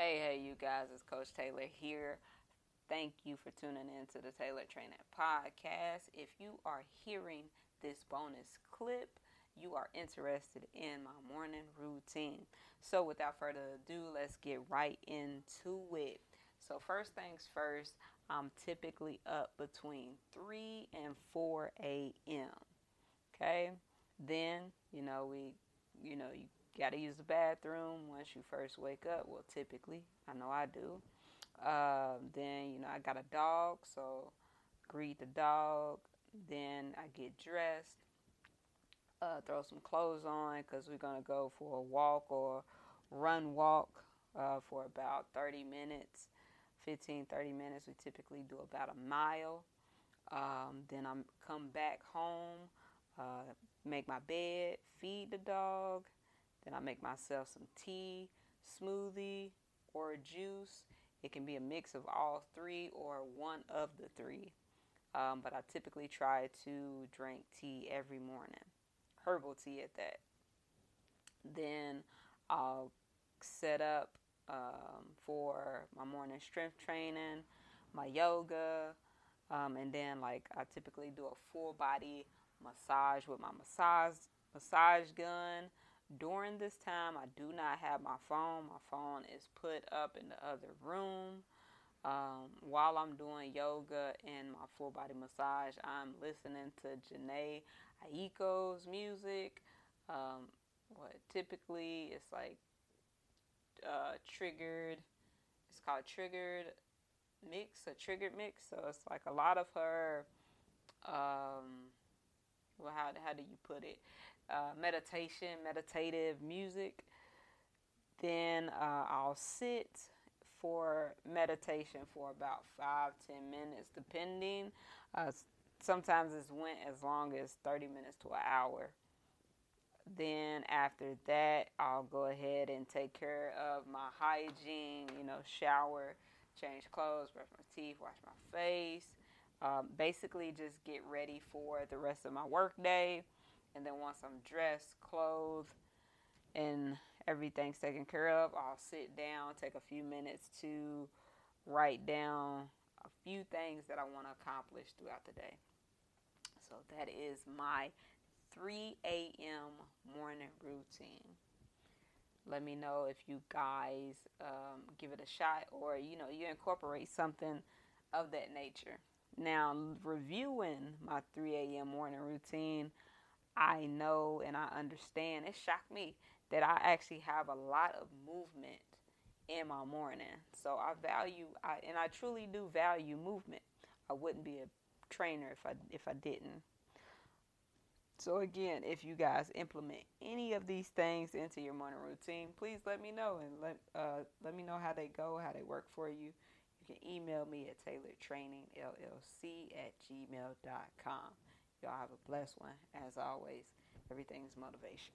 Hey, hey, you guys, it's Coach Taylor here. Thank you for tuning in to the Taylor Training Podcast. If you are hearing this bonus clip, you are interested in my morning routine. So, without further ado, let's get right into it. So, first things first, I'm typically up between 3 and 4 a.m. Okay, then you know, we, you know, you got to use the bathroom once you first wake up. Well, typically, I know I do. Uh, then, you know, I got a dog, so greet the dog. Then I get dressed, uh, throw some clothes on because we're going to go for a walk or run walk uh, for about 30 minutes, 15, 30 minutes. We typically do about a mile. Um, then I come back home, uh, make my bed, feed the dog, then I make myself some tea, smoothie, or juice. It can be a mix of all three or one of the three. Um, but I typically try to drink tea every morning, herbal tea at that. Then I'll set up um, for my morning strength training, my yoga, um, and then like I typically do a full body massage with my massage massage gun. During this time, I do not have my phone. My phone is put up in the other room. Um, while I'm doing yoga and my full body massage, I'm listening to Jhené Aiko's music. Um, what typically it's like uh, triggered. It's called triggered mix, a triggered mix. So it's like a lot of her. Um, well, how how do you put it? Uh, meditation, meditative music. Then uh, I'll sit for meditation for about five, ten minutes, depending. Uh, sometimes it's went as long as 30 minutes to an hour. Then after that, I'll go ahead and take care of my hygiene, you know, shower, change clothes, brush my teeth, wash my face. Um, basically, just get ready for the rest of my work day. And then once I'm dressed, clothed, and everything's taken care of, I'll sit down, take a few minutes to write down a few things that I want to accomplish throughout the day. So that is my 3 a.m. morning routine. Let me know if you guys um, give it a shot or you know you incorporate something of that nature. Now, reviewing my 3 a.m. morning routine, I know and I understand. It shocked me that I actually have a lot of movement in my morning. So I value I and I truly do value movement. I wouldn't be a trainer if I if I didn't. So again, if you guys implement any of these things into your morning routine, please let me know and let uh, let me know how they go, how they work for you. You can email me at taylortrainingllc at gmail.com. Y'all have a blessed one. As always, everything's motivation.